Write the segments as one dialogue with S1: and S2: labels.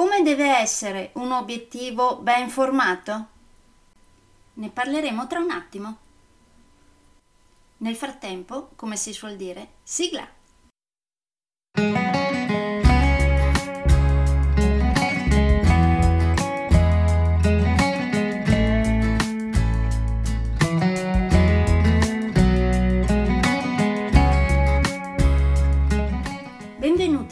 S1: Come deve essere un obiettivo ben formato? Ne parleremo tra un attimo. Nel frattempo, come si suol dire, sigla!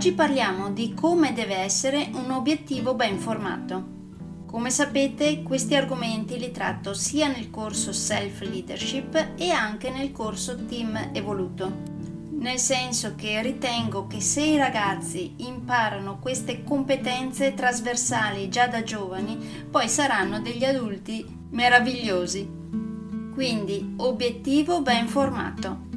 S1: Oggi parliamo di come deve essere un obiettivo ben formato. Come sapete, questi argomenti li tratto sia nel corso Self Leadership e anche nel corso Team Evoluto. Nel senso che ritengo che se i ragazzi imparano queste competenze trasversali già da giovani, poi saranno degli adulti meravigliosi. Quindi, obiettivo ben formato.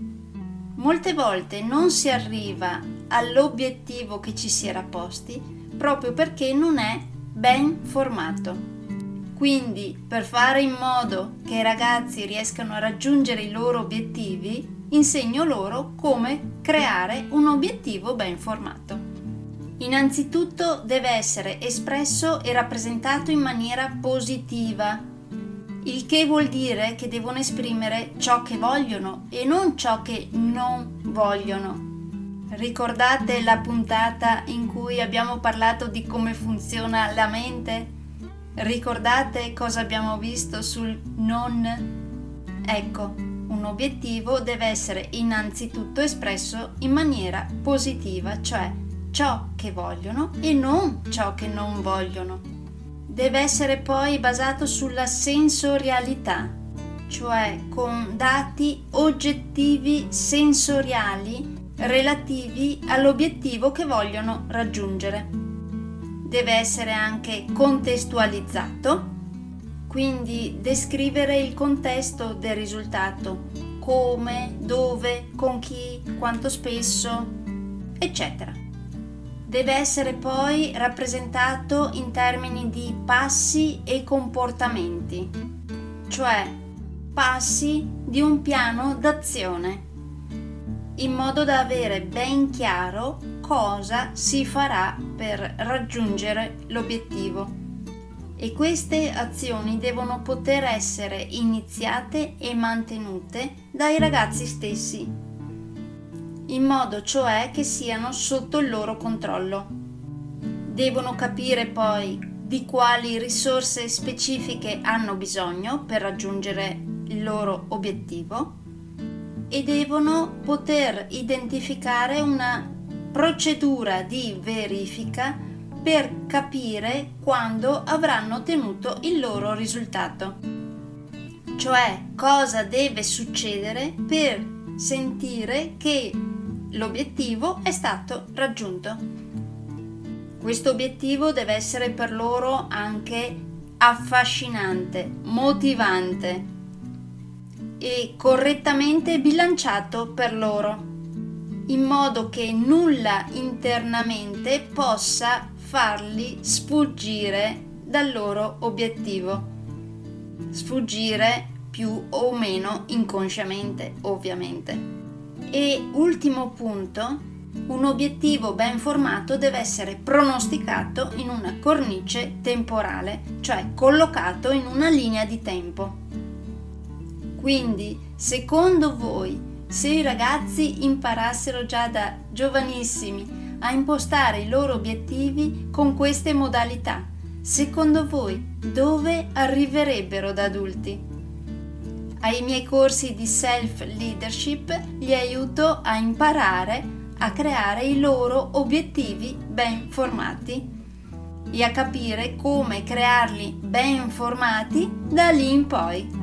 S1: Molte volte non si arriva all'obiettivo che ci si era posti proprio perché non è ben formato. Quindi, per fare in modo che i ragazzi riescano a raggiungere i loro obiettivi, insegno loro come creare un obiettivo ben formato. Innanzitutto deve essere espresso e rappresentato in maniera positiva, il che vuol dire che devono esprimere ciò che vogliono e non ciò che non vogliono. Ricordate la puntata in cui abbiamo parlato di come funziona la mente? Ricordate cosa abbiamo visto sul non? Ecco, un obiettivo deve essere innanzitutto espresso in maniera positiva, cioè ciò che vogliono e non ciò che non vogliono. Deve essere poi basato sulla sensorialità, cioè con dati oggettivi sensoriali relativi all'obiettivo che vogliono raggiungere. Deve essere anche contestualizzato, quindi descrivere il contesto del risultato, come, dove, con chi, quanto spesso, eccetera. Deve essere poi rappresentato in termini di passi e comportamenti, cioè passi di un piano d'azione in modo da avere ben chiaro cosa si farà per raggiungere l'obiettivo. E queste azioni devono poter essere iniziate e mantenute dai ragazzi stessi, in modo cioè che siano sotto il loro controllo. Devono capire poi di quali risorse specifiche hanno bisogno per raggiungere il loro obiettivo e devono poter identificare una procedura di verifica per capire quando avranno ottenuto il loro risultato. Cioè cosa deve succedere per sentire che l'obiettivo è stato raggiunto. Questo obiettivo deve essere per loro anche affascinante, motivante, e correttamente bilanciato per loro, in modo che nulla internamente possa farli sfuggire dal loro obiettivo. Sfuggire più o meno inconsciamente, ovviamente. E ultimo punto, Un obiettivo ben formato deve essere pronosticato in una cornice temporale, cioè collocato in una linea di tempo. Quindi, secondo voi, se i ragazzi imparassero già da giovanissimi a impostare i loro obiettivi con queste modalità, secondo voi dove arriverebbero da adulti? Ai miei corsi di self-leadership li aiuto a imparare a creare i loro obiettivi ben formati e a capire come crearli ben formati da lì in poi.